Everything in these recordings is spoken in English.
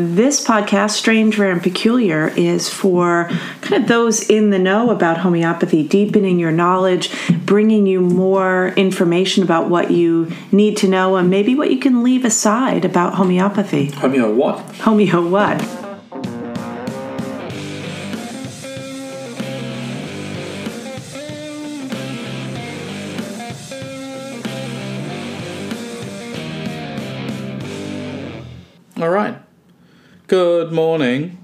This podcast, Strange, Rare, and Peculiar, is for kind of those in the know about homeopathy, deepening your knowledge, bringing you more information about what you need to know, and maybe what you can leave aside about homeopathy. Homeo what? Homeo what? All right. Good morning,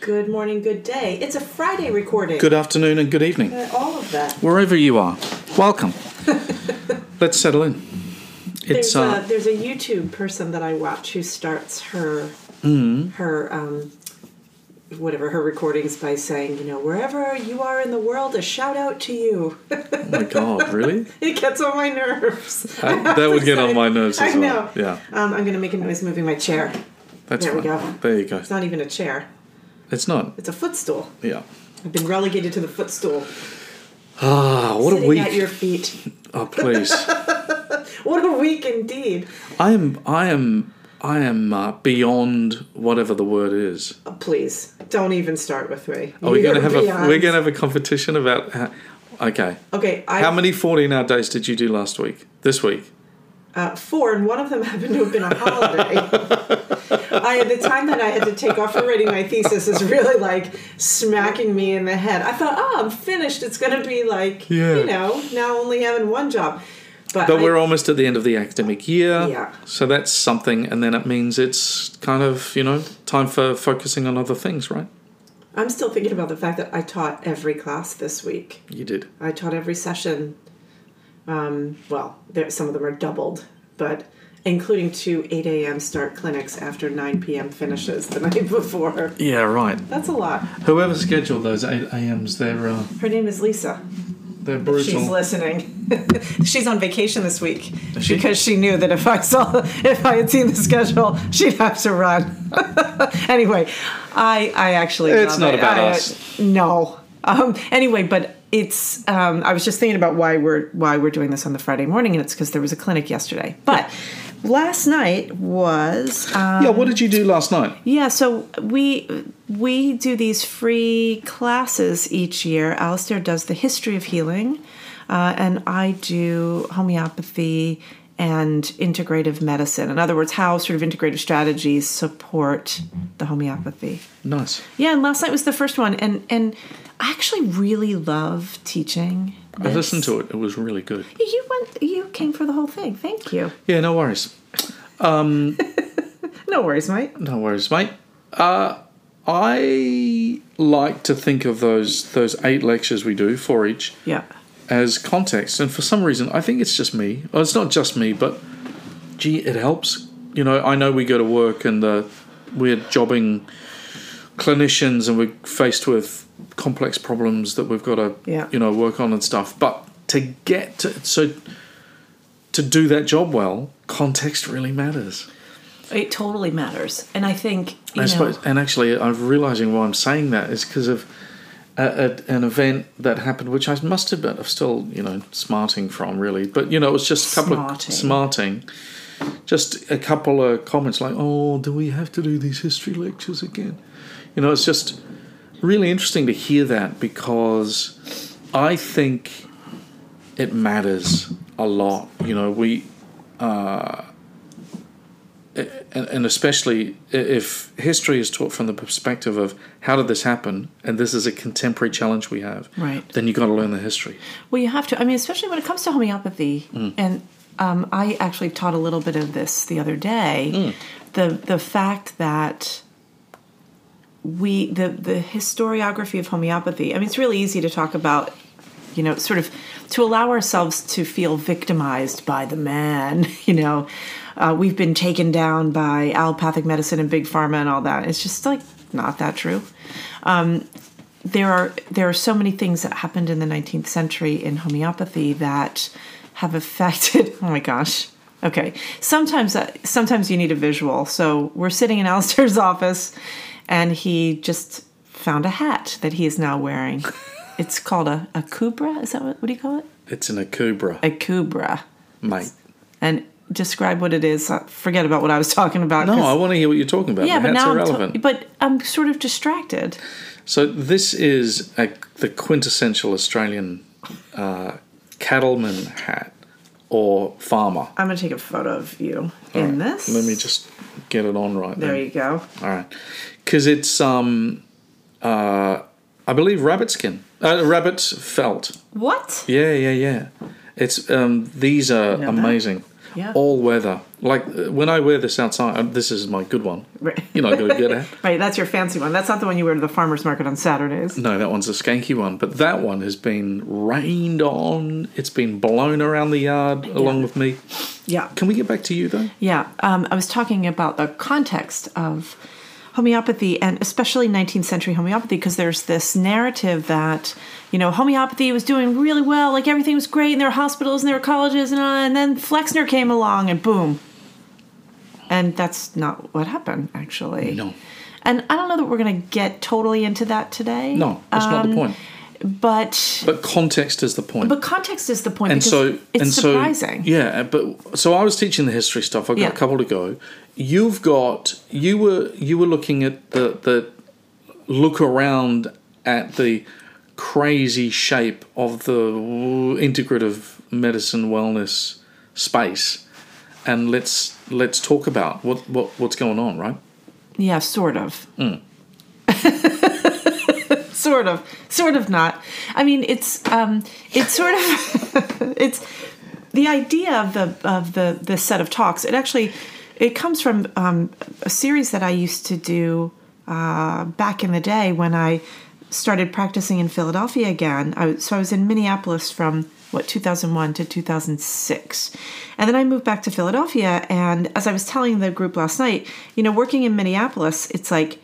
Good morning, good day. It's a Friday recording. good afternoon, and good evening. Uh, All of that. Wherever you are, welcome. Let's settle in. It's There's, uh, a, there's a YouTube person that I watch who starts her Mm-hmm. her um, whatever her recordings by saying, you know, wherever you are in the world, a shout out to you. oh my god, really? it gets on my nerves. I That, would get say. on my nerves as I well. know. Yeah, Um, I'm going to make a noise moving my chair. That's There we go. There you go. It's not even a chair. It's not. It's a footstool. Yeah. I've been relegated to the footstool. Ah, what sitting a week. at your feet. Oh, please. What a week indeed. I am. I am. I am uh, beyond whatever the word is. Oh, please don't even start with me. Are we going to have a? We're going to have a competition about. How, okay. Okay, I How many fourteen-hour days did you do last week? This week? Uh, four, and one of them happened to have been a holiday. I the time that I had to take off for writing my thesis is really like smacking me in the head. I thought, oh, I'm finished. It's going to be like, Yeah. you know, now only having one job. But, But I- we're almost at the end of the academic year. Yeah. So that's something, and then it means it's kind of, you know, time for focusing on other things, right? I'm still thinking about the fact that I taught every class this week. You did. I taught every session. Um, well, there, some of them are doubled, but including two 8 a.m. start clinics after 9 p.m. finishes the night before. Yeah, right. That's a lot. Whoever scheduled those 8 a.m.s, they're, uh, Her name is Lisa. they're brutal. She's listening. she's on vacation this week she? because she knew that if I saw if I had seen the schedule, she'd have to run. anyway, I I actually It's love not it. about I- us. No. Um, anyway, but it's um, I was just thinking about why we're why we're doing this on the Friday morning, and it's because there was a clinic yesterday. But last night was um, yeah, what did you do last night? yeah, so we we do these free classes each year. Alastair does the history of healing, uh, and I do homeopathy and integrative medicine. In other words, how sort of integrative strategies support the homeopathy. Nice. Yeah, and last night was the first one, and and I actually really love teaching. I listened to it. It was really good. You went. You came for the whole thing. Thank you. Yeah, no worries. No worries, mate. No worries, mate. Uh, I like to think of those those eight lectures we do, for each, Yeah. as context. And for some reason, I think it's just me. Well, it's not just me, but gee, it helps. You know, I know we go to work and uh, we're jobbing clinicians and we're faced with complex problems that we've got to, Yeah. you know, work on and stuff. But to get to, so to do that job well, context really matters. It totally matters, and I think you I know. suppose, and actually, I'm realizing why I'm saying that is because of a, a, an event that happened, which I must admit I'm still, you know, smarting from, really. But you know, it was just a couple Smarting. of smarting, just a couple of comments like, "Oh, do we have to do these history lectures again?" You know, it's just really interesting to hear that because I think it matters a lot. You know, we and, and especially if history is taught from the perspective of how did this happen and this is a contemporary challenge we have Right. then you've got to learn the history Well, you have to. I mean, especially when it comes to homeopathy, Mm. and um, I actually taught a little bit of this the other day. Mm. The the fact that we the the historiography of homeopathy. I mean, it's really easy to talk about, you know, sort of to allow ourselves to feel victimized by the man. You know, uh, we've been taken down by allopathic medicine and big pharma and all that. It's just like not that true there are there are so many things that happened in the 19th century in homeopathy that have affected oh my gosh okay sometimes uh, sometimes you need a visual so we're sitting in Alastair's office and he just found a hat that he is now wearing. It's called a, a kubra is that what, what do you call it? It's an Akubra a kubra mate. And describe what it is, uh, forget about what I was talking about. No, I want to hear what you're talking about. yeah, but That's now I'm to- but I'm sort of distracted. So this is a, the quintessential Australian uh, cattleman hat or farmer. I'm gonna take a photo of you All in right, this. Let me just get it on right There then. you go. All right, because it's um, uh, I believe rabbit skin, uh, rabbit felt. What? Yeah, yeah, yeah. It's um, these are amazing. that. Yeah. All weather. Like uh, when I wear this outside, uh, this is my good one. Right. You know, good good hat. Right, that's your fancy one. That's not the one you wear to the farmers market on Saturdays. No, that one's a skanky one, but that one has been rained on. It's been blown around the yard along with me. Yeah. Can we get back to you though? Yeah, um, I was talking about the context of homeopathy and especially 19th century homeopathy because there's this narrative that you know homeopathy was doing really well, like everything was great, and there were hospitals and there were colleges, and, uh, and then Flexner came along and boom. And that's not what happened, actually. No. And I don't know that we're going to get totally into that today. No, that's not the Um, point. But But context is the point. but context is the point. and so it's and surprising. so yeah, but so I was teaching the history stuff. I've got Yeah. a couple to go. You've got you were you were looking at the the look around at the crazy shape of the integrative medicine wellness space, and let's let's talk about what, what what's going on, right? Yeah, sort of. Mm. sort of. Sort of not. I mean, it's um, it's sort of it's the idea of the of the the set of talks. It actually it comes from um, a series that I used to do uh, back in the day when I started practicing in Philadelphia again. I, so I was in Minneapolis from what 2001 to 2006 and then i moved back to philadelphia and as i was telling the group last night you know working in minneapolis it's like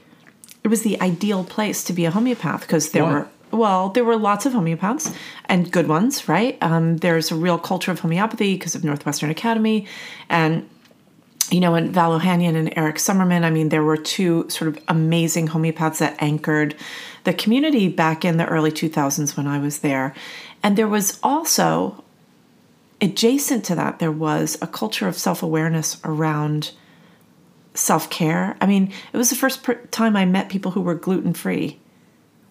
it was the ideal place to be a homeopath because there Why? were well there were lots of homeopaths and good ones right um, there's a real culture of homeopathy because of northwestern academy and you know, and Val Ohanian and Eric Sommermann, I mean, there were two sort of amazing homeopaths that anchored the community back in the early 2000s when I was there. And there was also, adjacent to that, there was a culture of self awareness around self care. I mean, it was the first per- time I met people who were gluten free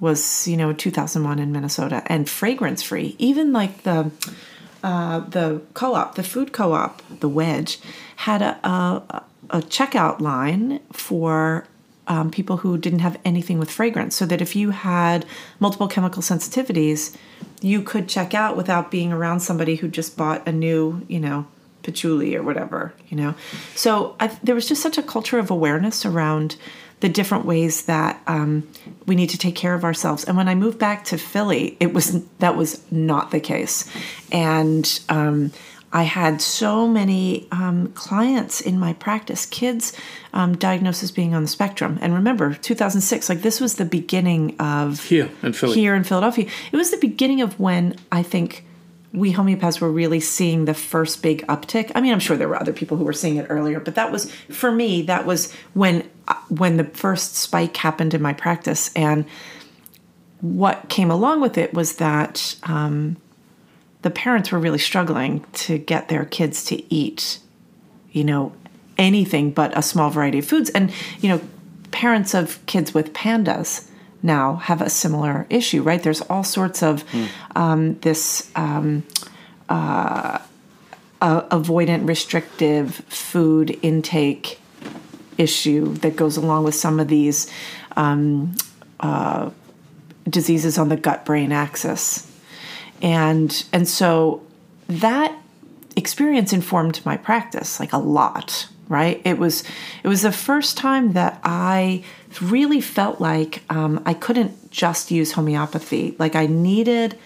was you know 2001 in Minnesota and fragrance free even like the uh, the co-op the food co-op the wedge had a, a, a checkout line for um, people who didn't have anything with fragrance so that if you had multiple chemical sensitivities you could check out without being around somebody who just bought a new you know patchouli or whatever you know so I, there was just such a culture of awareness around the different ways that um, we need to take care of ourselves. And when I moved back to Philly, it was that was not the case, and um, I had so many um, clients in my practice, kids um, diagnosed as being on the spectrum. And remember, 2006, like this was the beginning of Here in Philly. here in Philadelphia. It was the beginning of when I think we homeopaths were really seeing the first big uptick. I mean, I'm sure there were other people who were seeing it earlier, but that was for me. That was when uh, when the first spike happened in my practice, and what came along with it was that um, the parents were really struggling to get their kids to eat, you know, anything but a small variety of foods, and you know, parents of kids with PANDAS now have a similar issue, right? There's all sorts of um, this um, uh, uh, avoidant, restrictive food intake issue that goes along with some of these um, uh, diseases on the gut-brain axis, and and so that experience informed my practice like a lot right? It was it was the first time that i really felt like um, i couldn't just use homeopathy. Like i needed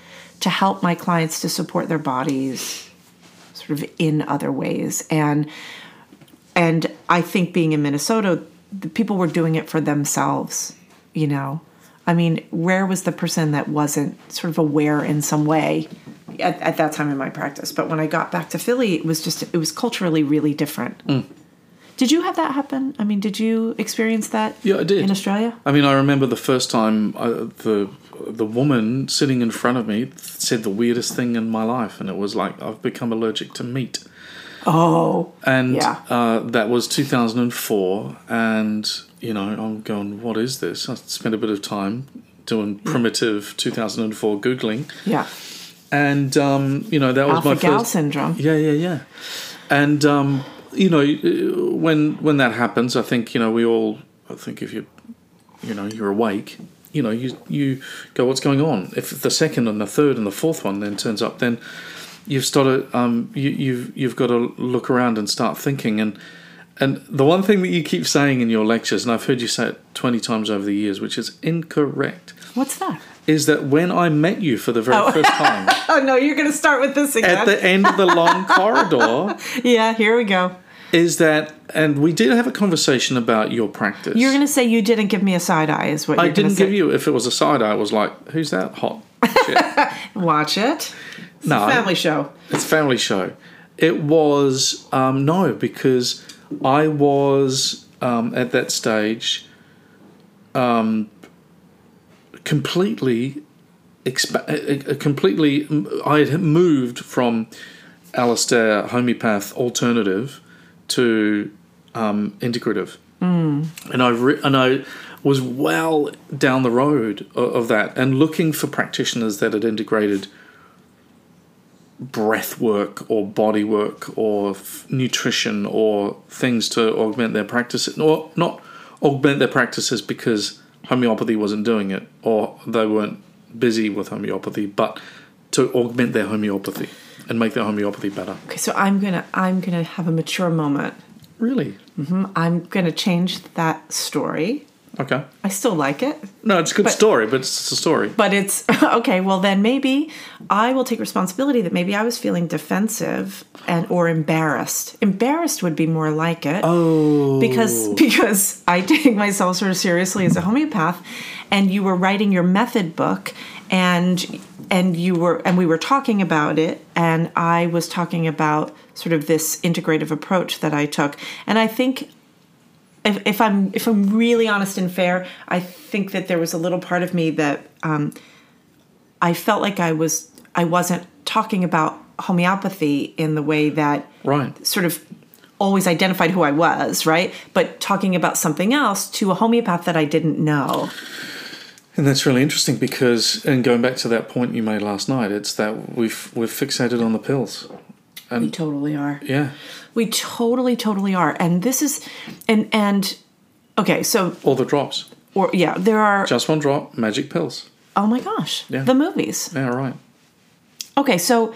to help my clients to support their bodies sort of in other ways. And and i think being in minnesota the people were doing it for themselves you know? I mean where was the person that wasn't sort of aware in some way at, at that time in my practice? But when i got back to philly it was just it was culturally really different did you have that happen i mean did you experience that Yeah, I did. in australia I mean, I remember the first time I, the the woman sitting in front of me said the weirdest thing in my life, and it was like I've become allergic to meat. Oh, and Yeah. uh, that was 2004 and you know i'm going what is this i spent a bit of time doing primitive 2004 googling yeah. and um, you know that was Alpha my gal first syndrome. yeah yeah yeah and um, you know when when that happens i think you know we all i think if you you know you're awake you know you you go what's going on if the second and the third and the fourth one then turns up then you've started um you you've you've got to look around and start thinking and and the one thing that you keep saying in your lectures and i've heard you say it 20 times over the years which is incorrect What's that? is that when i met you for the very first time Oh no, you're going to start with this again. at the end of the long corridor yeah, here we go. Is that and we did have a conversation about your practice You're going to say you didn't give me a side eye, is what I didn't give you. If it was a side eye, I was like, "Who's that hot shit?" Watch it. It's No. a family show. it's a family show. It was um, no, because I was um, at that stage um, completely, expa- uh, uh, completely. I had moved from Alistair homeopath alternative to um, integrative, and I re- and I was well down the road of, that, and looking for practitioners that had integrated breath work or body work or f- nutrition or things to augment their practices, or not augment their practices because homeopathy wasn't doing it or they weren't busy with homeopathy, but to augment their homeopathy and make their homeopathy better. Okay, so I'm gonna I'm gonna have a mature moment. Really? Mm-hmm. I'm gonna change that story. Okay. I still like it, No, it's a good But- story, but it's a story. but it's okay. Well, then maybe I will take responsibility that maybe I was feeling defensive and or embarrassed. Embarrassed would be more like it. Oh. because because I take myself sort of seriously as a homeopath, and you were writing your method book, and and you were and we were talking about it, and I was talking about sort of this integrative approach that I took, and I think. If, if I'm if I'm really honest and fair, I think that there was a little part of me that um, I felt like I was I wasn't talking about homeopathy in the way that Right. sort of always identified who I was, right? But talking about something else to a homeopath that I didn't know. And that's really interesting because, and going back to that point you made last night, it's that we've we've fixated on the pills. And We totally are. Yeah. We totally, totally are. And this is, and and okay, so All the drops. or yeah, there are. Just one drop, magic pills. oh my gosh, Yeah. the movies. Yeah, right. Okay, so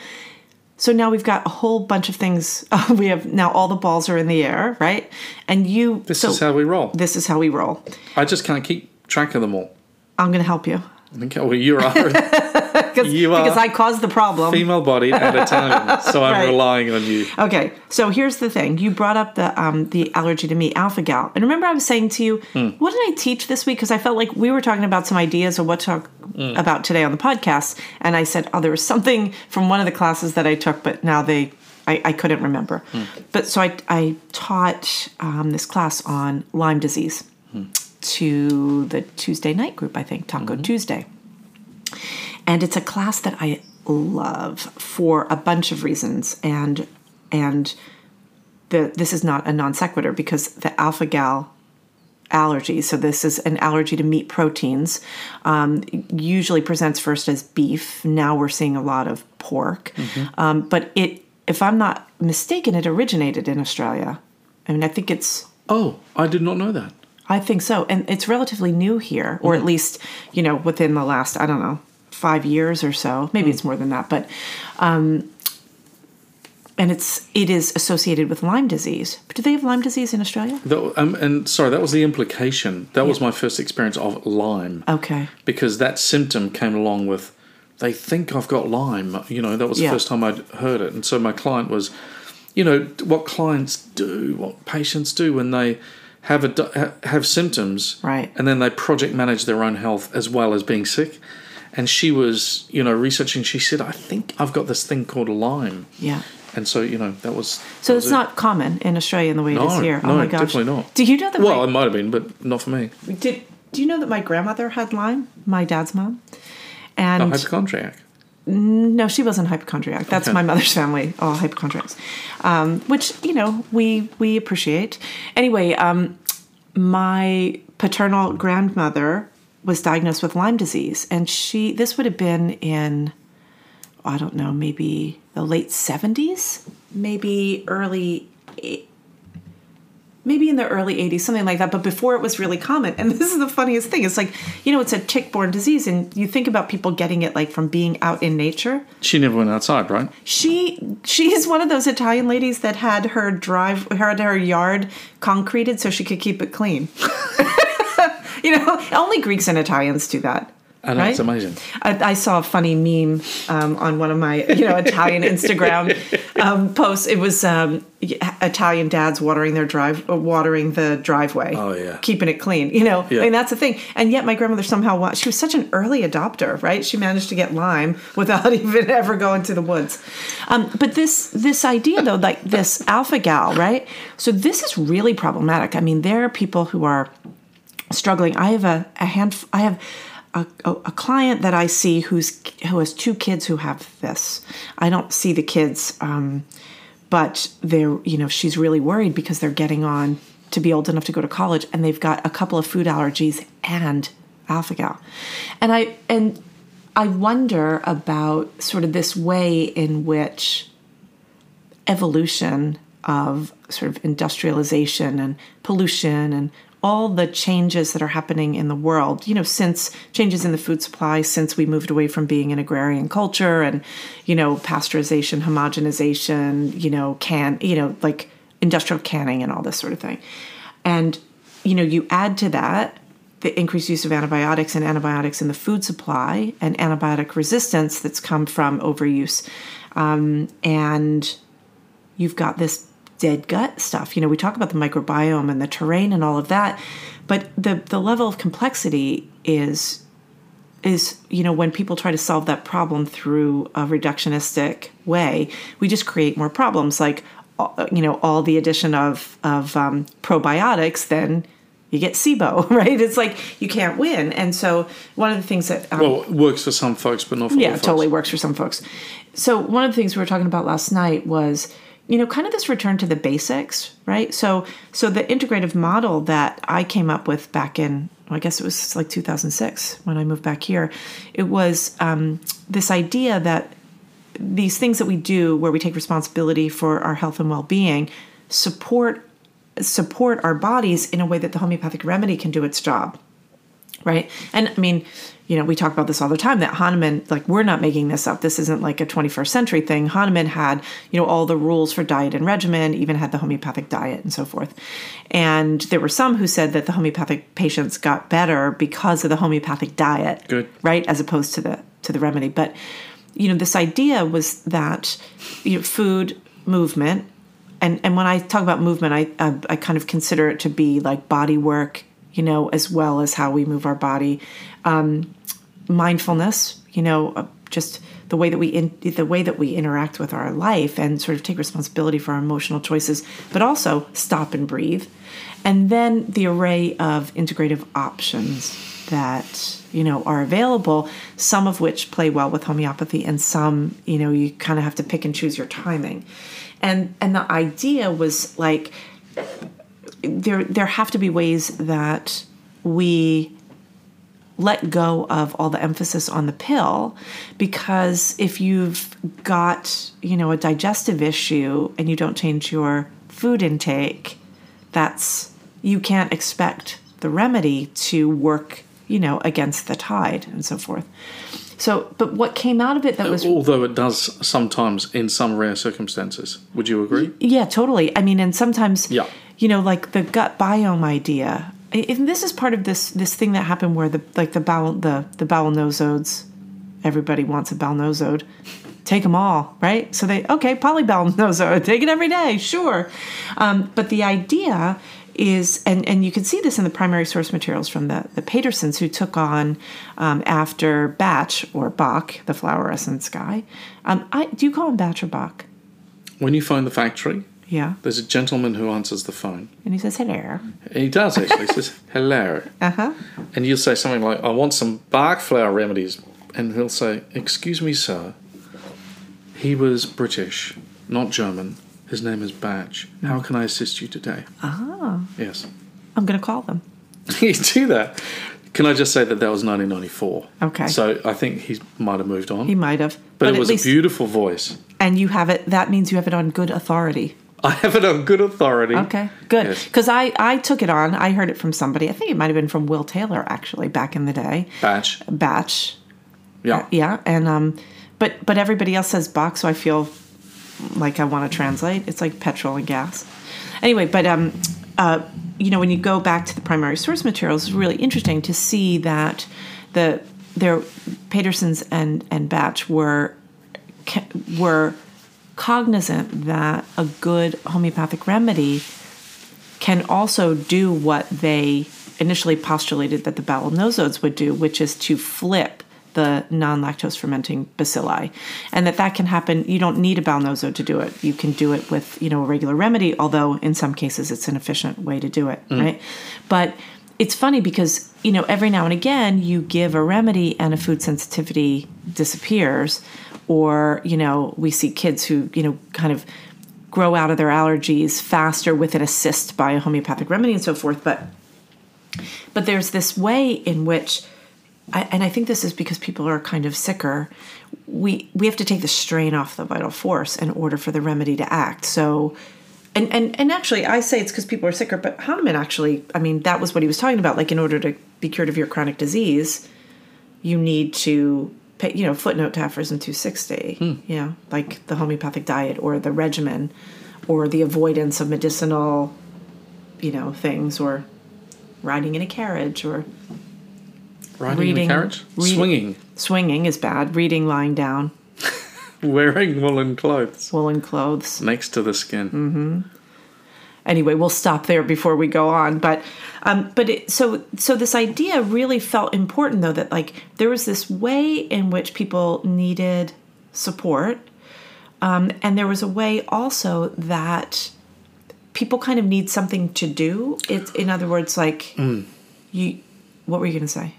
so now we've got a whole bunch of things. we have now all the balls are in the air, right? And you. This so is how we roll. this is how we roll. I just can't keep track of them all. I'm going to help you Okay, well, you are because You because I caused the problem. female body at a time, so I'm Right. relying on you. Okay, so here's the thing. You brought up the um, the allergy to meat, alpha gal, and remember I was saying to you, Hmm. what did I teach this week? Because I felt like we were talking about some ideas of what to talk Hmm. about today on the podcast, and I said, oh, there was something from one of the classes that I took, but now they. I, I couldn't remember, Hmm. but so I, I taught um, this class on Lyme disease Hmm. To the Tuesday night group, I think, Taco Mm-hmm. Tuesday. And it's a class that I love for a bunch of reasons. And and the this is not a non sequitur because the alpha gal allergy, so this is an allergy to meat proteins, um, usually presents first as beef. Now we're seeing a lot of pork. Um, but it, if I'm not mistaken, it originated in Australia. I mean, I think it's Oh, I did not know that. I think so. And it's relatively new here, or at least, you know, within the last, I don't know, five years or so. Maybe it's more than that, but um and it's it is associated with Lyme disease. But do they have Lyme disease in Australia? That, um, and sorry, that was the implication. That was my first experience of Lyme Okay. because that symptom came along with. They think I've got Lyme. You know, that was the Yeah. first time I'd heard it, and so my client was, you know, what clients do, what patients do when they have a have symptoms, Right. and then they project manage their own health as well as being sick. And she was, you know, researching. She said, "I think I've got this thing called Lyme." Yeah. And so, you know, that was. So that it's was it. not common in Australia in the way it is No, here. Oh no, oh my gosh. definitely not. Do you know that Well, it might have been, but not for me. did do you know that my grandmother had Lyme? My dad's mom. And a hypochondriac. No, she wasn't hypochondriac. That's Okay. my mother's family, all hypochondriacs, um, which you know we we appreciate. Anyway, um, my paternal grandmother was diagnosed with Lyme disease, and she this would have been in I don't know maybe the late seventies, maybe early. Maybe in the early 80s, something like that, but before it was really common. And this is the funniest thing. It's like, you know, it's a tick borne disease, and you think about people getting it like from being out in nature She never went outside, right? she she's one of those Italian ladies that had her drive had her yard concreted so she could keep it clean. you know, only Greeks and Italians do that. I know, right? it's amazing. I, I saw a funny meme um, on one of my, you know, Italian Instagram um, posts. It was um, Italian dads watering their drive, watering the driveway. Oh, yeah. keeping it clean. You know, Yeah. I mean that's the thing. And yet my grandmother somehow wa- she was such an early adopter, right? She managed to get Lyme without even ever going to the woods. Um, but this this idea though, like this alpha gal, right? So this is really problematic. I mean, there are people who are struggling. I have a, a hand. I have a, a, a client that I see who's who has two kids who have this. I don't see the kids, um, but they're you know she's really worried because they're getting on to be old enough to go to college, and they've got a couple of food allergies and alpha gal, and I and I wonder about sort of this way in which evolution of sort of industrialization and pollution and all the changes that are happening in the world, you know, since changes in the food supply, since we moved away from being an agrarian culture and, you know, pasteurization, homogenization, you know, can, you know, like industrial canning and all this sort of thing. And, you know, you add to that the increased use of antibiotics and antibiotics in the food supply and antibiotic resistance that's come from overuse. Um, and you've got this dead gut stuff. You know, we talk about the microbiome and the terrain and all of that, but the the level of complexity is is you know when people try to solve that problem through a reductionistic way, we just create more problems. Like uh, you know, all the addition of of um, probiotics, then you get SIBO, right? It's like you can't win. And so one of the things that um, Well, it works for some folks, but not for yeah, all folks. totally works for some folks. So one of the things we were talking about last night was, you know, kind of this return to the basics, right? So so the integrative model that I came up with back in, well, I guess it was like 2006 when I moved back here. It was um, this idea that these things that we do where we take responsibility for our health and well-being support support our bodies in a way that the homeopathic remedy can do its job right? And i mean you know we talk about this all the time that Hahnemann like we're not making this up. This isn't like a 21st century thing. Hahnemann had you know all the rules for diet and regimen even had the homeopathic diet and so forth. And there were some who said that the homeopathic patients got better because of the homeopathic diet Good. right as opposed to the to the remedy. But you know this idea was that you know food movement and and when I talk about movement, I, I I kind of consider it to be like body work, you know, as well as how we move our body, um, mindfulness, you know, uh, just the way that we in, the way that we interact with our life and sort of take responsibility for our emotional choices, but also stop and breathe, and then the array of integrative options that you know are available some of which play well with homeopathy and some you know you kind of have to pick and choose your timing. And and the idea was like there there have to be ways that we let go of all the emphasis on the pill because if you've got you know a digestive issue and you don't change your food intake that's you can't expect the remedy to work you know against the tide and so forth so but what came out of it that was Although it does sometimes in some rare circumstances. Would you agree? Yeah, totally. I mean, and sometimes, Yeah. You know, like the gut biome idea. And this is part of this this thing that happened where the like the bowel the the bowel nosodes. Everybody wants a bowel nosode. Take them all, right? So they okay, polybowel nosode. Take it every day, sure. Um, but the idea is, and and you can see this in the primary source materials from the the Patersons who took on um, after Batch or Bach, the flower essence guy. Um, I do you call him Batch or Bach? When you phone the factory, Yeah. there's a gentleman who answers the phone. And he says, hello. He does actually. he says, hello. Uh huh. And you'll say something like, I want some bark flower remedies, and he'll say, "Excuse me, sir. He was British, not German. His name is Batch. How can I assist you today?" Ah, Yes, I'm going to call them. you do that. Can I just say that that was 1994? Okay. So I think he might have moved on, He might have, but, it was least, a beautiful voice. and you have it. That means you have it on good authority. I have it on good authority. Okay, good. Yes. Because I I took it on. I heard it from somebody. I think it might have been from Will Taylor actually back in the day. Batch. Batch, Yeah. yeah, and um, but but everybody else says Bach, so I feel like I want to translate. It's like petrol and gas. Anyway, but um, uh, you know, when you go back to the primary source materials, it's really interesting to see that the their Patersons and and Batch were were cognizant that a good homeopathic remedy can also do what they initially postulated that the bowel nosodes would do, which is to flip the non-lactose fermenting bacilli, and that that can happen. You don't need a bowel nosode to do it. You can do it with you know a regular remedy, although in some cases it's an efficient way to do it, mm. right? But it's funny because you know every now and again you give a remedy and a food sensitivity disappears, or you know we see kids who you know kind of grow out of their allergies faster with an assist by a homeopathic remedy and so forth. But but there's this way in which, I, and I think this is because people are kind of sicker. We we have to take the strain off the vital force in order for the remedy to act. So. And, and, and actually, I say it's because people are sicker, but Hahnemann actually, I mean, that was what he was talking about. Like, in order to be cured of your chronic disease, you need to you know, footnote to aphorism 260. You know, like the homeopathic diet or the regimen or the avoidance of medicinal, you know, things or riding in a carriage or Riding Reading- in a carriage, reading- swinging, swinging is bad, reading lying down, wearing woolen clothes woolen clothes. next to the skin. Mm-hmm. Anyway, we'll stop there before we go on. But um, but it, so so this idea really felt important though that like there was this way in which people needed support, um, and there was a way also that people kind of need something to do. It's in other words like you. What were you going to say?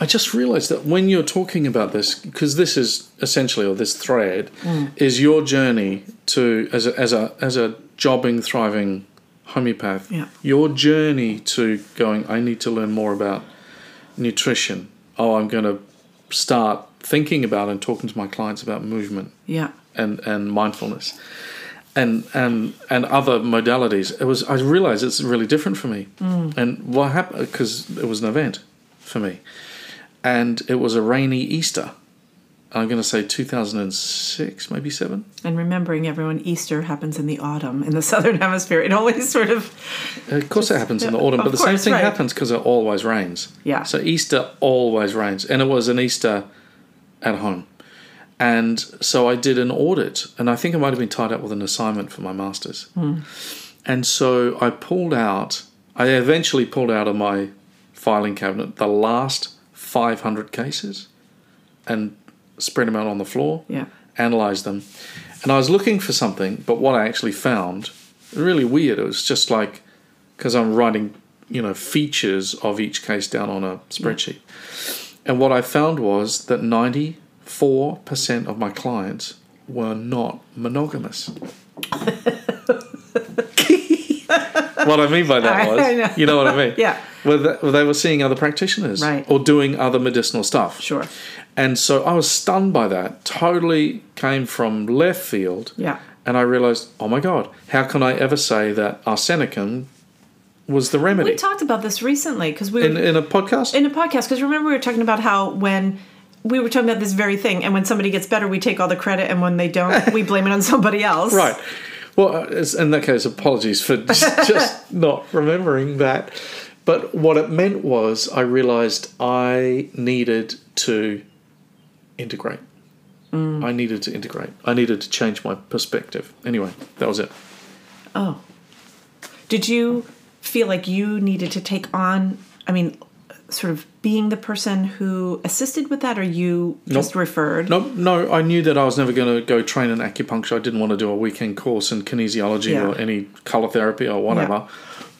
I just realized that when you're talking about this, because this is essentially, or this thread, Mm. is your journey to as a as a as a jobbing, thriving homeopath. Yeah. Your journey to going. I need to learn more about nutrition. Oh, I'm going to start thinking about and talking to my clients about movement Yeah. and and mindfulness. And, and and other modalities. It was I realized it's really different for me. Mm. And what happened because it was an event for me, and it was a rainy Easter. I'm going to say 2006, maybe seven. And remembering everyone, Easter happens in the autumn in the southern hemisphere. It always sort of uh, Of course, it happens in the autumn, but the same thing right. happens because it always rains. Yeah. So Easter always rains, and it was an Easter at home, and so I did an audit, and I think I might have been tied up with an assignment for my masters, hmm. and so I pulled out. I eventually pulled out of my filing cabinet the last 500 cases, and spread them out on the floor yeah. analyzed them. And I was looking for something, but what I actually found really weird. It was just like because I'm writing, you know, features of each case down on a spreadsheet. And what I found was that 94% of my clients were not monogamous. what I mean by that was, know. you know what I mean? Yeah. Well, they were seeing other practitioners Right. or doing other medicinal stuff. Sure. And so I was stunned by that. Totally came from left field. Yeah. And I realized, oh my God, how can I ever say that arsenicum was the remedy? We talked about this recently because we were in, in a podcast? in a podcast because remember we were talking about how when we were talking about this very thing and when somebody gets better we take all the credit and when they don't we blame it on somebody else right. Well, uh, in that case, apologies for just, just not remembering that. But what it meant was I realized I needed to integrate. I needed to integrate. I needed to change my perspective. Anyway, that was it. oh did you feel like you needed to take on i mean sort of being the person who assisted with that or you just Nope. referred No, no, I knew that I was never going to go train in acupuncture. I didn't want to do a weekend course in kinesiology Yeah. or any color therapy or whatever.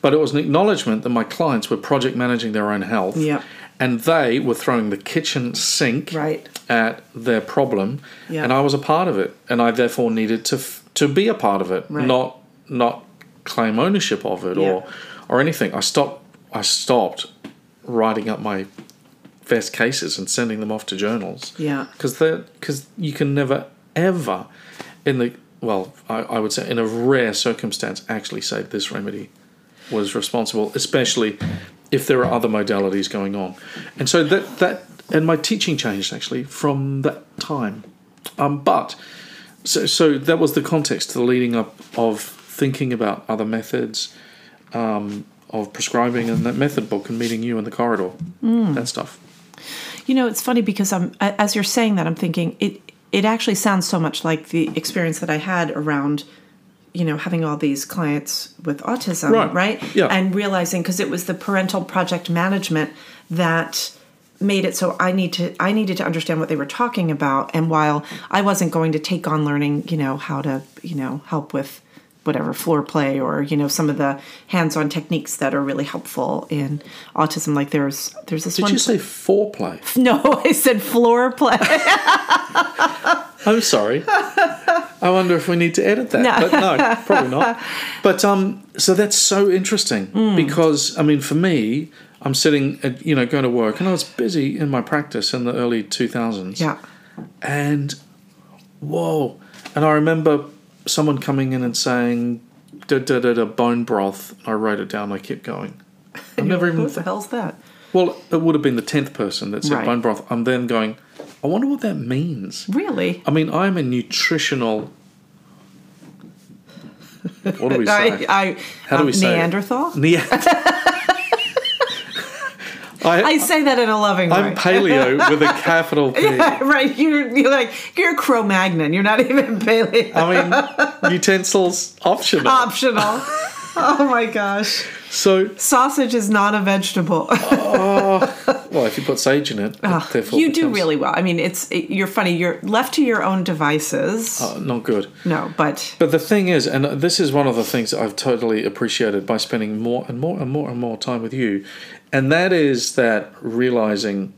But it was an acknowledgement that my clients were project managing their own health. Yeah. And they were throwing the kitchen sink Right. at their problem, Yeah. and I was a part of it, and I therefore needed to f- to be a part of it, Right. not not claim ownership of it or Yeah. or anything. I stopped. I stopped writing up my best cases and sending them off to journals. Yeah. because they because you can never ever in the well, I, I would say in a rare circumstance actually say this remedy was responsible, especially if there are other modalities going on. And so that that and my teaching changed actually from that time. Um, but so so that was the context, to the leading up of thinking about other methods um, of prescribing and that method book and meeting you in the corridor, that stuff. You know, it's funny because I'm as you're saying that I'm thinking it it actually sounds so much like the experience that I had around you know having all these clients with autism, Right. right? Yeah. And realizing because it was the parental project management that made it so I need to I needed to understand what they were talking about and while I wasn't going to take on learning, you know, how to, you know, help with whatever floor play or you know some of the hands-on techniques that are really helpful in autism like there's there's this Did one you say foreplay? no, I said floor play. I'm sorry. I wonder if we need to edit that. No. But no, probably not. But um, so that's so interesting Hmm. because I mean, for me, I'm sitting, at, you know, going to work, and I was busy in my practice in the early 2000s. yeah. And whoa! And I remember someone coming in and saying, "Da da da da bone broth." I wrote it down. I kept going. I've never even. What the hell's that? Well, it would have been the tenth person that said Right. bone broth. I'm then going. I wonder what that means. Really? I mean, I'm a nutritional. What do we say? I, I, How do um, we say it? Neanderthal? Ne- I, I say that in a loving way. I'm paleo with a capital P. Yeah, right. You're, you're like you're a Cro-Magnon. You're not even paleo. I mean, utensils optional. Optional. oh my gosh. so, Sausage is not a vegetable. Well, if you put sage in it, it therefore you do becomes, really well. I mean, it's it, you're funny. You're left to your own devices. uh, not good. no, but But the thing is, and this is one of the things that I've totally appreciated by spending more and more and more and more time with you, and that is that realizing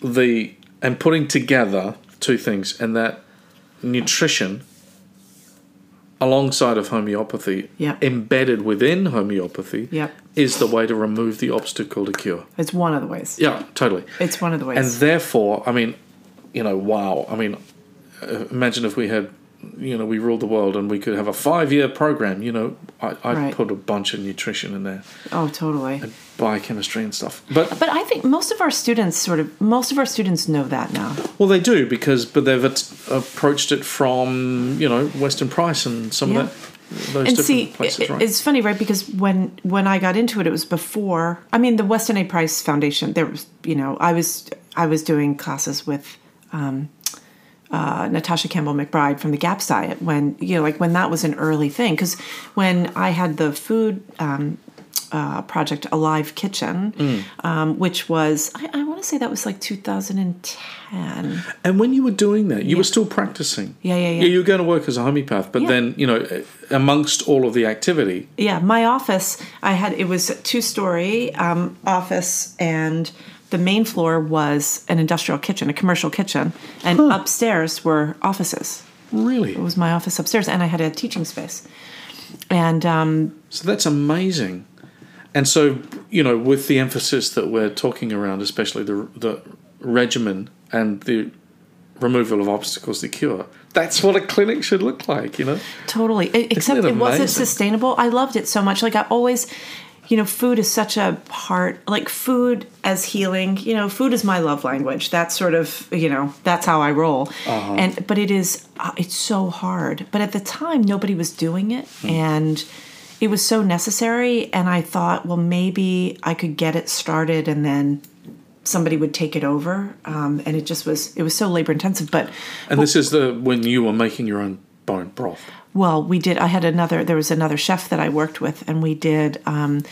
the and putting together two things, and that nutrition alongside of homeopathy, Yep. embedded within homeopathy, Yep. is the way to remove the obstacle to cure. it's one of the ways. Yeah, totally. It's one of the ways. And therefore, I mean, you know, wow. I mean, uh, imagine if we had, you know, we ruled the world and we could have a five year program. You know, I, I'd Right. put a bunch of nutrition in there, oh, totally. biochemistry and stuff. But But I think most of our students sort of most of our students know that now. well, they do because, but they've at- approached it from you know Weston Price and some Yeah. of that those and different see, places, right? it's funny, right? Because when when I got into it, it was before. I mean, the Weston A. Price Foundation. There was, you know, I was I was doing classes with um, uh, Natasha Campbell McBride from the GAPS Diet when you know, like when that was an early thing. Because when I had the food. Um, uh, project Alive Kitchen, Mm. um, which was I, I want to say that was like 2010. And when you were doing that, you were still practicing. Yeah, yeah, yeah. You were going to work as a homeopath, but Yeah. then you know, amongst all of the activity, yeah my office i had it was a two story um, office and the main floor was an industrial kitchen a commercial kitchen and upstairs were offices. Really. it was my office upstairs and i had a teaching space. And um, So that's amazing. And so, you know, with the emphasis that we're talking around, especially the the regimen and the removal of obstacles to cure, that's what a clinic should look like, you know? totally. Except it it wasn't sustainable. I loved it so much. Like i always you know food is such a part like food as healing you know food is my love language. That's sort of you know that's how i roll. And but it is uh, it's so hard. But at the time nobody was doing it and it was so necessary and i thought well maybe i could get it started and then somebody would take it over. Um, and it just was it was so labor intensive but And this is the when you were making your own bone broth. Well we did i had another there was another chef that i worked with and we did um,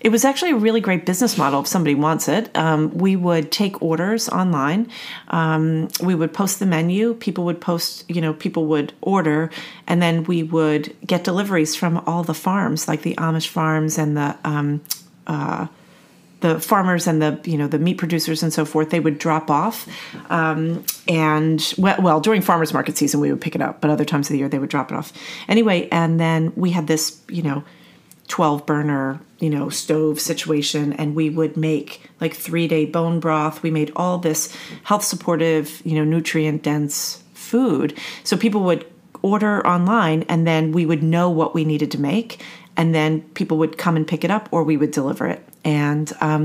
it was actually a really great business model if somebody wants it. Um, we would take orders online. Um, we would post the menu. People would post you know people would order and then we would get deliveries from all the farms like the amish farms and the um, uh, the farmers and the you know the meat producers and so forth they would drop off. Um, and well, well during farmers market season we would pick it up but other times of the year they would drop it off. Anyway and then we had this you know 12 burner you know stove situation and we would make like three day bone broth. We made all this health supportive you know nutrient dense food. So people would order online and then we would know what we needed to make and then people would come and pick it up or we would deliver it and um,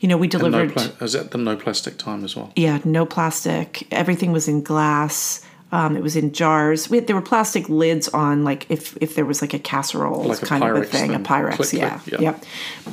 you know we And no delivered pla- is that the no plastic time as well? yeah no plastic. Everything was in glass. Um, it was in jars. We had, there were plastic lids on like if if there was like a casserole Like a kind of a Pyrex thing, a pyrex Click, click, yeah. yeah. yep.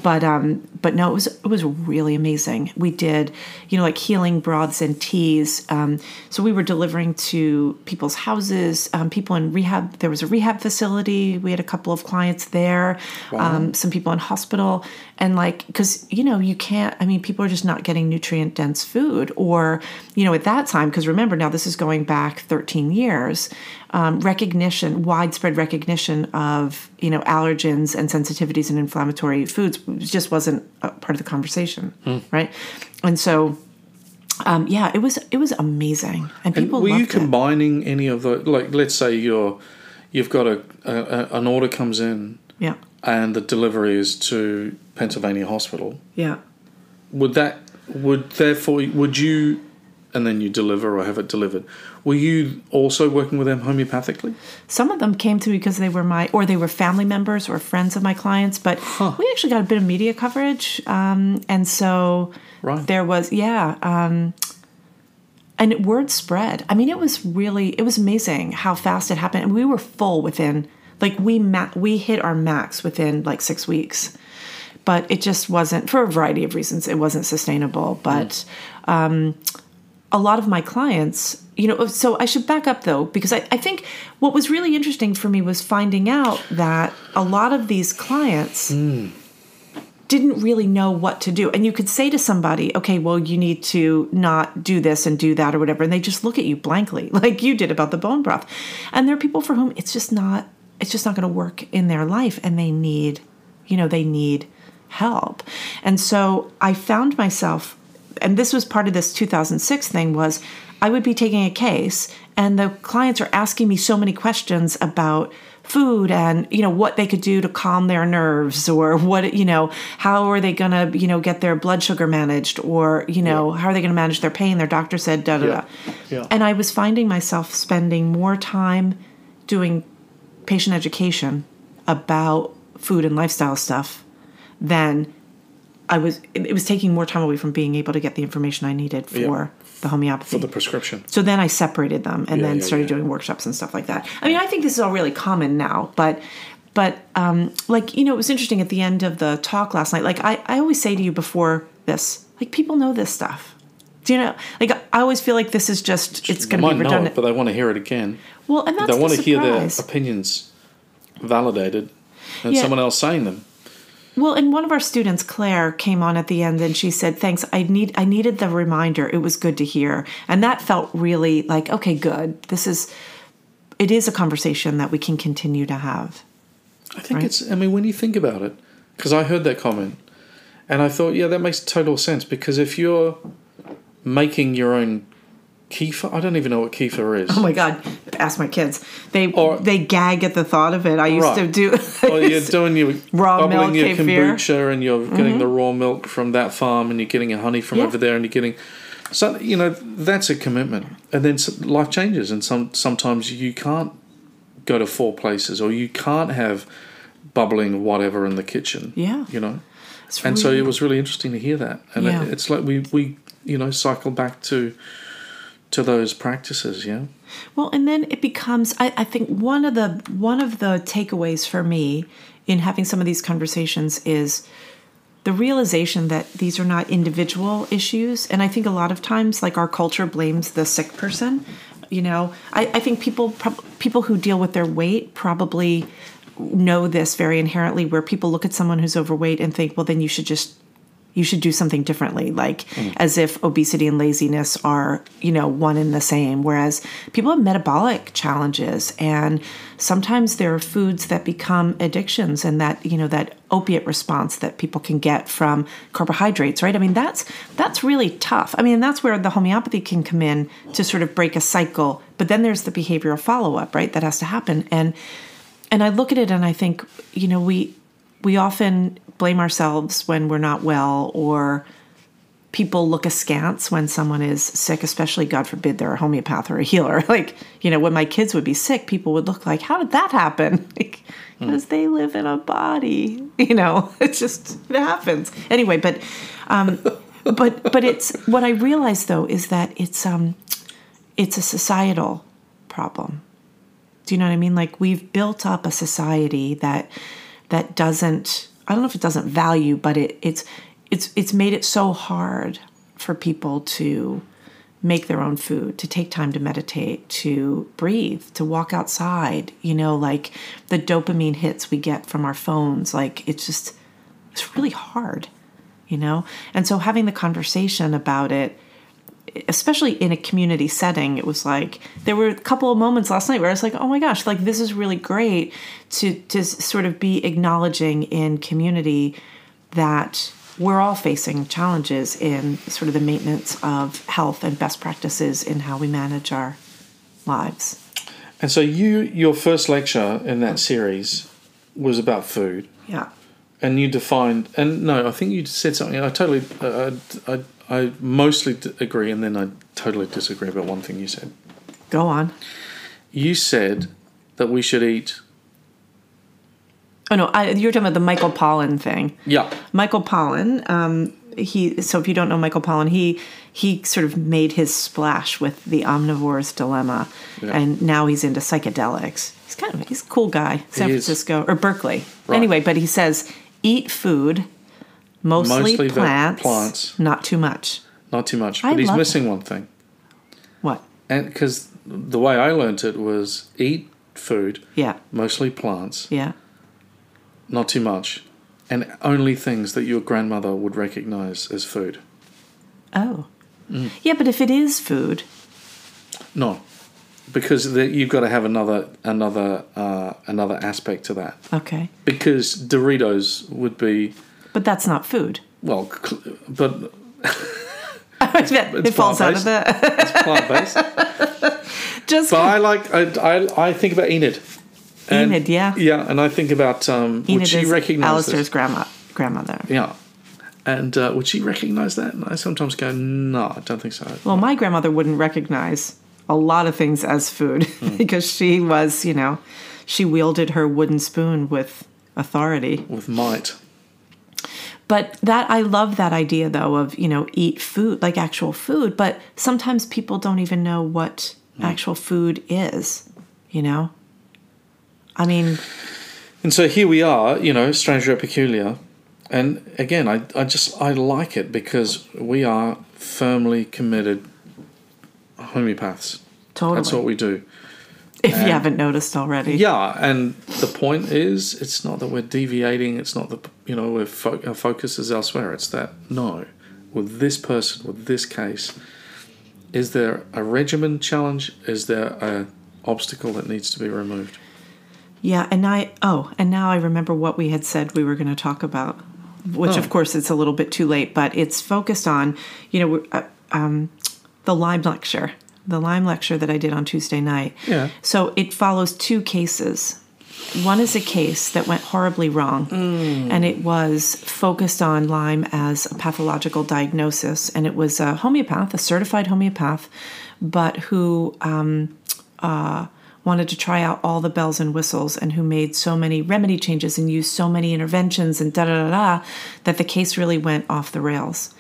But um but no it was it was really amazing. We did you know like healing broths and teas. Um, so we were delivering to people's houses. Um, people in rehab there was a rehab facility. We had a couple of clients there. Um, some people in hospital and like because you know you can't i mean people are just not getting nutrient dense food or you know at that time because remember now this is going back 13 years um, recognition widespread recognition of you know allergens and sensitivities and inflammatory foods just wasn't a part of the conversation right and so um, yeah it was it was amazing and And people were you loved it. combining any of the like? Let's say you're you've got a, a an order comes in yeah and the delivery is to Pennsylvania Hospital. yeah Would that would therefore would you and then you deliver or have it delivered? Were you also working with them homeopathically? Some of them came to me because they were my, or they were family members or friends of my clients. But we actually got a bit of media coverage, um, and so Right. there was, yeah, um, and word spread. I mean, it was really, it was amazing how fast it happened, and we were full within, like we ma- we hit our max within like six weeks. But it just wasn't for a variety of reasons. It wasn't sustainable. But um, a lot of my clients, you know, so I should back up though, because I, I think what was really interesting for me was finding out that a lot of these clients didn't really know what to do. And you could say to somebody, okay, well, you need to not do this and do that or whatever. And they just look at you blankly, like you did about the bone broth. And there are people for whom it's just not, it's just not going to work in their life and they need, you know, they need help. And so I found myself and this was part of this 2006 thing was I would be taking a case and the clients are asking me so many questions about food and you know what they could do to calm their nerves or what you know how are they going to you know get their blood sugar managed or you know how are they going to manage their pain their doctor said da da da Yeah. and I was finding myself spending more time doing patient education about food and lifestyle stuff than I was it was taking more time away from being able to get the information I needed for Yeah. the homeopathy. For the prescription. so then I separated them and Yeah, then yeah, started doing workshops and stuff like that. I mean, I think this is all really common now, but but um, like you know, it was interesting at the end of the talk last night. Like I, I always say to you before this, like people know this stuff. Do you know? Like I always feel like this is just it's going to be redundant. it, but they want to hear it again. Well, and that's they want the to hear their opinions validated and Yeah. someone else saying them. Well, and one of our students, Claire, came on at the end and she said, "Thanks. I need I needed the reminder. It was good to hear." And that felt really like, "Okay, good. This is it is a conversation that we can continue to have." I think Right. it's. I mean, when you think about it, because I heard that comment, and I thought, yeah, that makes total sense. Because if you're making your own kefir, I don't even know what kefir is. Oh my god, ask my kids. They Or- they gag at the thought of it. I used to do Or you're doing your Raw milk your kefir. Mm-hmm. kombucha, and you're getting the raw milk from that farm, and you're getting your honey from Yeah. over there, and you're getting. So you know that's a commitment, and then life changes, and some sometimes you can't go to four places, or you can't have bubbling whatever in the kitchen. Yeah. you know. It's and so it was really interesting to hear that and Yeah. it, it's like we we you know cycle back to to those practices yeah Well, and then it becomes I, I think one of the one of the takeaways for me in having some of these conversations is the realization that these are not individual issues. And I think a lot of times like our culture blames the sick person. You know, I, I think people people who deal with their weight probably know this very inherently where people look at someone who's overweight and think, well then you should just you should do something differently like mm. as if obesity and laziness are you know one and the same. Whereas people have metabolic challenges and sometimes there are foods that become addictions and that you know that opiate response that people can get from carbohydrates right? I mean that's that's really tough. I mean that's where the homeopathy can come in to sort of break a cycle but then there's the behavioral follow-up right that has to happen. And and i look at it and i think you know we we often blame ourselves when we're not well or people look askance when someone is sick especially god forbid they're a homeopath or a healer. Like you know when my kids would be sick people would look like how did that happen? Like because they live in a body you know? It's just it happens. Anyway but um but but it's what i realize though is that it's um it's a societal problem. Do you know what i mean? Like we've built up a society that that doesn't I don't know if it doesn't value, but it it's it's it's made it so hard for people to make their own food, to take time to meditate, to breathe, to walk outside, you know, like the dopamine hits we get from our phones, like it's just it's really hard, you know? And so having the conversation about it especially in a community setting, it was like there were a couple of moments last night where I was like, "Oh my gosh, like this is really great to to sort of be acknowledging in community that we're all facing challenges in sort of the maintenance of health and best practices in how we manage our lives." And so you your first lecture in that series was about food. Yeah. And you defined, and no, I think you said something. I totally, uh, I, I mostly d- agree, and then I totally disagree about one thing you said. Go on. You said that we should eat. Oh no, I, you're talking about the Michael Pollan thing. Yeah, Michael Pollan, um, he so if you don't know Michael Pollan, he he sort of made his splash with the omnivore's dilemma, Yeah. and now he's into psychedelics. He's kind of he's a cool guy, San He is. Francisco or Berkeley. Right. Anyway, but he says eat food, mostly, Mostly plants, plants. not too much. not too much, I but he's love missing one thing. What? And because the way I learnt it was eat food, Yeah, mostly plants, yeah. not too much, and only things that your grandmother would recognize as food. Oh, Mm. yeah. But if it is food, No, because the, you've got to have another another uh, another aspect to that. okay, Because Doritos would be but that's not food. well, cl- but it falls out of the it's plant based. just But I like I, I, I think about Enid. And- Enid, yeah. Yeah, and I think about um, would she is recognize Alastair's this? grandma grandmother. Yeah, and uh, would she recognize that? And I sometimes go, no, I don't think so. Well, my grandmother wouldn't recognize a lot of things as food because she was, you know, she wielded her wooden spoon with authority. With might, But that I love that idea though of, you know, eat food, like actual food, but sometimes people don't even know what hmm. actual food is, you know? I mean, and so here we are, you know, Strange Rare Peculiar. And again, I, I just I like it because we are firmly committed homeopaths. totally. That's what we do. If you haven't noticed already. Yeah, and the point is, it's not that we're deviating. It's not that you know we're fo- our focus is elsewhere. It's that no, with this person, with this case, is there a regimen challenge? Is there a obstacle that needs to be removed? Yeah, and I oh, and now I remember what we had said we were going to talk about, which Oh. of course it's a little bit too late, but it's focused on you know uh, um, the Lyme lecture, the Lyme lecture that I did on Tuesday night. Yeah. So it follows two cases. One is a case that went horribly wrong, and it was focused on Lyme as a pathological diagnosis, and it was a homeopath, a certified homeopath, but who um, uh, wanted to try out all the bells and whistles and who made so many remedy changes and used so many interventions and da da da da that the case really went off the rails.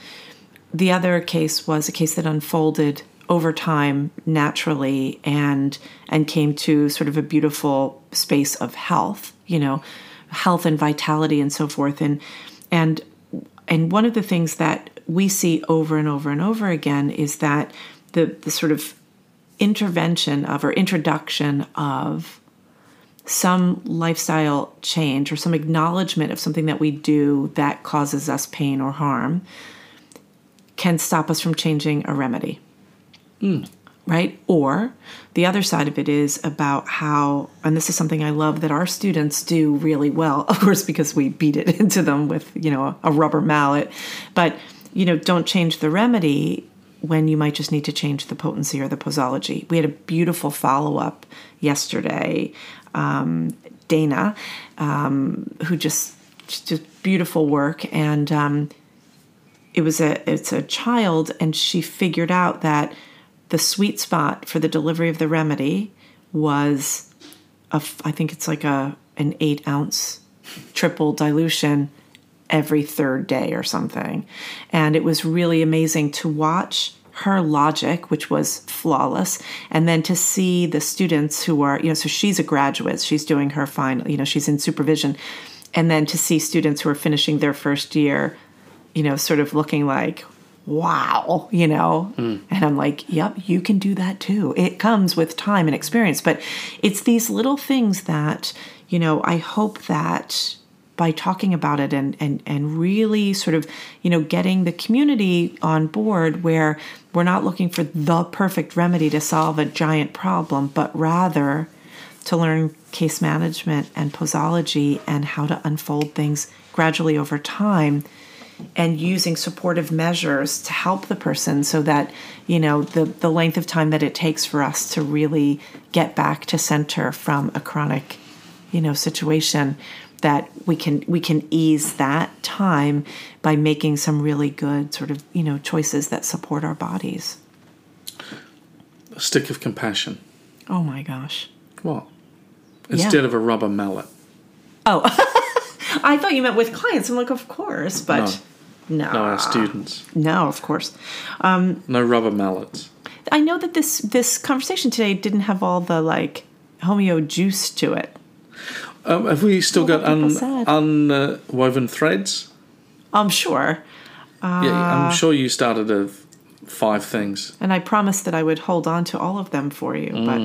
The other case was a case that unfolded over time naturally and and came to sort of a beautiful space of health, you know, health and vitality and so forth and and and one of the things that we see over and over and over again is that the the sort of intervention of or introduction of some lifestyle change or some acknowledgement of something that we do that causes us pain or harm can stop us from changing a remedy. Right? Or the other side of it is about how, and this is something I love that our students do really well, of course, because we beat it into them with, you know, a rubber mallet. But, you know, don't change the remedy when you might just need to change the potency or the posology. We had a beautiful follow up yesterday. Um, Dana, um, who just just beautiful work, and um, it was a it's a child, and she figured out that the sweet spot for the delivery of the remedy was a I think it's like a an eight ounce triple dilution every third day or something. And it was really amazing to watch her logic, which was flawless, and then to see the students who are, you know, so she's a graduate, she's doing her final, you know, she's in supervision, and then to see students who are finishing their first year, you know, sort of looking like, wow, you know, hmm. and I'm like, yep, you can do that too. It comes with time and experience, but it's these little things that, you know, I hope that by talking about it and and and really sort of you know getting the community on board where we're not looking for the perfect remedy to solve a giant problem but rather to learn case management and posology and how to unfold things gradually over time and using supportive measures to help the person so that you know the the length of time that it takes for us to really get back to center from a chronic you know situation that we can we can ease that time by making some really good sort of you know choices that support our bodies A stick of compassion. oh my gosh What? Instead of a rubber mallet. oh i thought you meant with clients i'm like of course but no No, our students. no of course Um, No rubber mallets. i know that this this conversation today didn't have all the like homeo juice to it Um, have we still got un, people said. unwoven threads? i'm sure yeah, I'm sure you started a five things. and I promised that I would hold on to all of them for you, Mm. but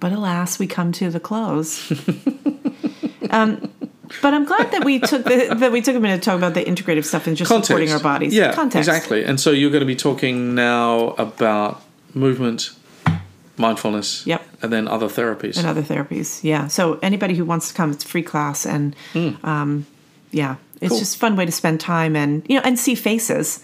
but alas, we come to the close. um, but I'm glad that we took the, that we took a minute to talk about the integrative stuff and just supporting our bodies. Yeah, Context. exactly. And so you're going to be talking now about movement, mindfulness, Yep. and then other therapies. And other therapies, yeah. So anybody who wants to come, it's a free class, and um, yeah, it's. Cool. just a fun way to spend time and you know and see faces,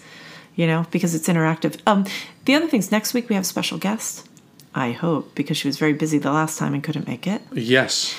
you know, because it's interactive. Um, the other things next week we have a special guest. I hope because she was very busy the last time and couldn't make it. yes.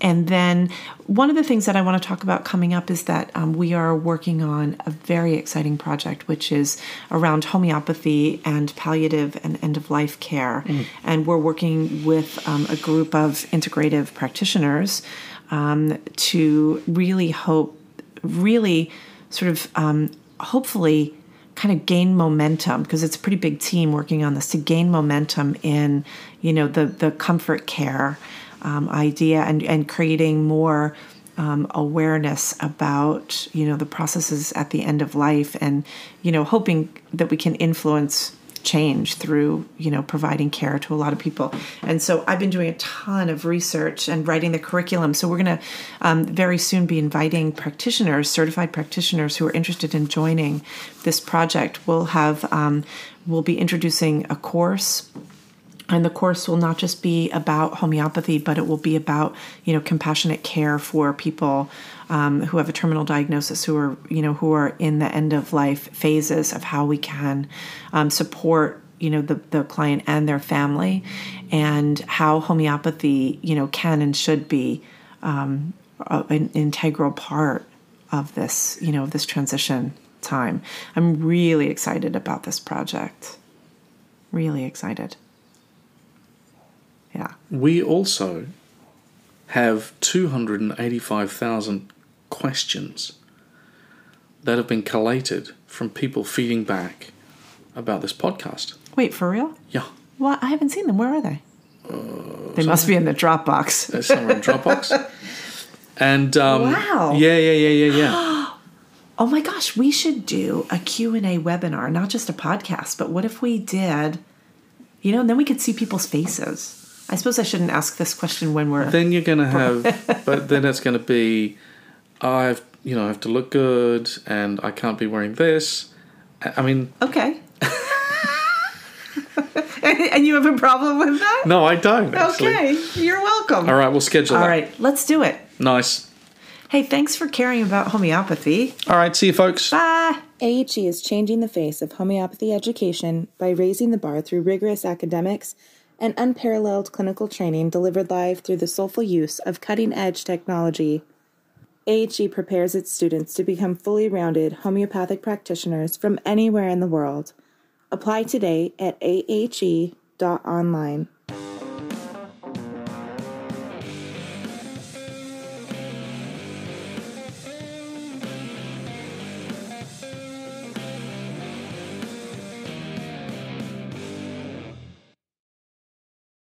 And then one of the things that I want to talk about coming up is that um, we are working on a very exciting project, which is around homeopathy and palliative and end of life care. And we're working with um, a group of integrative practitioners um, to really hope, really sort of um, hopefully kind of gain momentum because it's a pretty big team working on this to gain momentum in you know the the comfort care um, idea and and creating more um, awareness about you know the processes at the end of life and you know hoping that we can influence change through you know providing care to a lot of people. And so i've been doing a ton of research and writing the curriculum. So we're going to um, very soon be inviting practitioners certified practitioners who are interested in joining this project. We'll have um, we'll be introducing a course and the course will not just be about homeopathy, but it will be about you know compassionate care for people um, who have a terminal diagnosis, who are you know who are in the end of life phases of how we can um, support you know the the client and their family, and how homeopathy you know can and should be um, an integral part of this you know of this transition time. I'm really excited about this project. Really excited. Yeah. We also have 285,000 questions that have been collated from people feeding back about this podcast. Wait, for real? Yeah. What? I haven't seen them. Where are they? they must be in the Dropbox. They're somewhere in Dropbox. And um, Wow. yeah, yeah, yeah, yeah, yeah. Oh my gosh, we should do a Q&A webinar, not just a podcast, but what if we did, you know, and then we could see people's faces. I suppose I shouldn't ask this question when we're. then you're going to have, but then it's going to be, I've, you know, I have to look good and I can't be wearing this. I I mean, Okay. and you have a problem with that? no, I don't actually. Okay, you're welcome. All right, we'll schedule All that. right, let's do it. Nice. Hey, thanks for caring about homeopathy. All right, see you folks. Bye. AHE is changing the face of homeopathy education by raising the bar through rigorous academics and unparalleled clinical training delivered live through the soulful use of cutting edge technology. AHE prepares its students to become fully rounded homeopathic practitioners from anywhere in the world. Apply today at ahe.online.